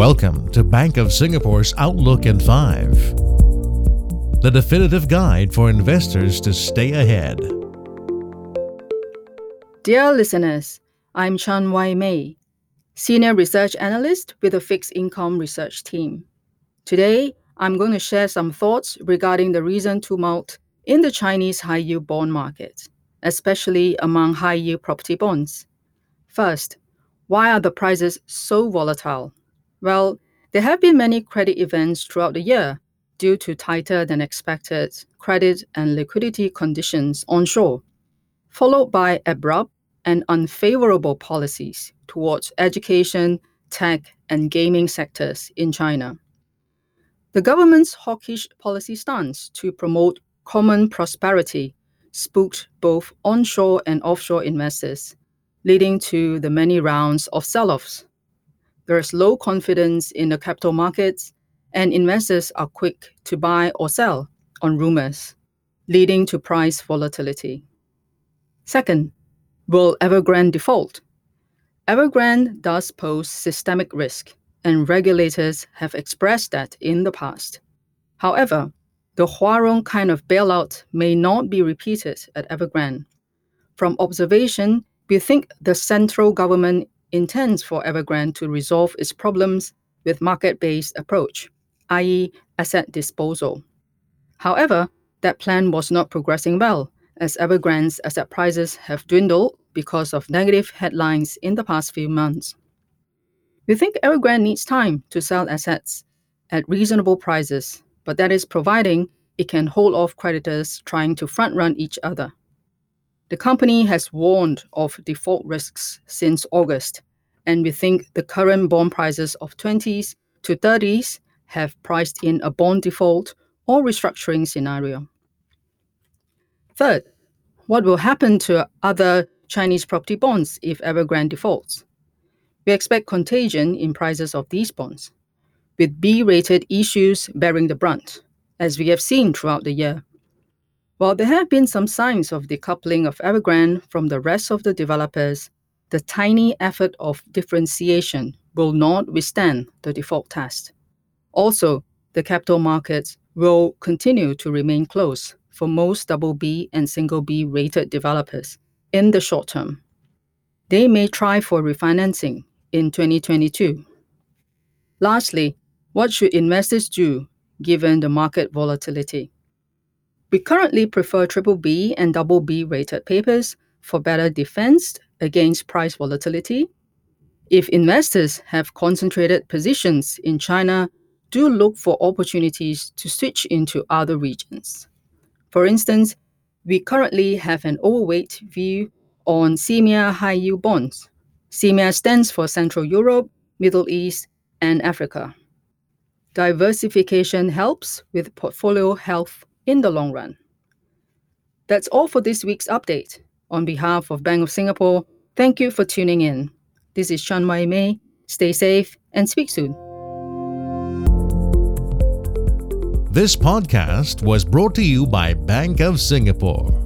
Welcome to Bank of Singapore's Outlook in 5, the definitive guide for investors to stay ahead. Dear listeners, I'm Chan Wai Mei, Senior Research Analyst with the Fixed Income Research Team. Today, I'm going to share some thoughts regarding the recent tumult in the Chinese high yield bond market, especially among high yield property bonds. First, why are the prices so volatile? Well, there have been many credit events throughout the year due to tighter than expected credit and liquidity conditions onshore, followed by abrupt and unfavorable policies towards education, tech, and gaming sectors in China. The government's hawkish policy stance to promote common prosperity spooked both onshore and offshore investors, leading to the many rounds of sell offs. There is low confidence in the capital markets, and investors are quick to buy or sell on rumors, leading to price volatility. Second, will Evergrande default? Evergrande does pose systemic risk, and regulators have expressed that in the past. However, the Huarong kind of bailout may not be repeated at Evergrande. From observation, we think the central government intends for Evergrande to resolve its problems with market-based approach, i.e. asset disposal. However, that plan was not progressing well, as Evergrande's asset prices have dwindled because of negative headlines in the past few months. We think Evergrande needs time to sell assets at reasonable prices, but that is providing it can hold off creditors trying to front run each other. The company has warned of default risks since August, and we think the current bond prices of 20s to 30s have priced in a bond default or restructuring scenario. Third, what will happen to other Chinese property bonds if Evergrande defaults? We expect contagion in prices of these bonds, with B rated issues bearing the brunt, as we have seen throughout the year. While there have been some signs of decoupling of Evergrande from the rest of the developers, the tiny effort of differentiation will not withstand the default test. Also, the capital markets will continue to remain closed for most double B and single B rated developers in the short term. They may try for refinancing in 2022. Lastly, what should investors do given the market volatility? We currently prefer triple B and double B rated papers for better defense against price volatility. If investors have concentrated positions in China, do look for opportunities to switch into other regions. For instance, we currently have an overweight view on CEMEA high yield bonds. CEMEA stands for Central Europe, Middle East, and Africa. Diversification helps with portfolio health in the long run. That's all for this week's update. On behalf of Bank of Singapore, thank you for tuning in. This is Chan Wai Mei. Stay safe and speak soon. This podcast was brought to you by Bank of Singapore.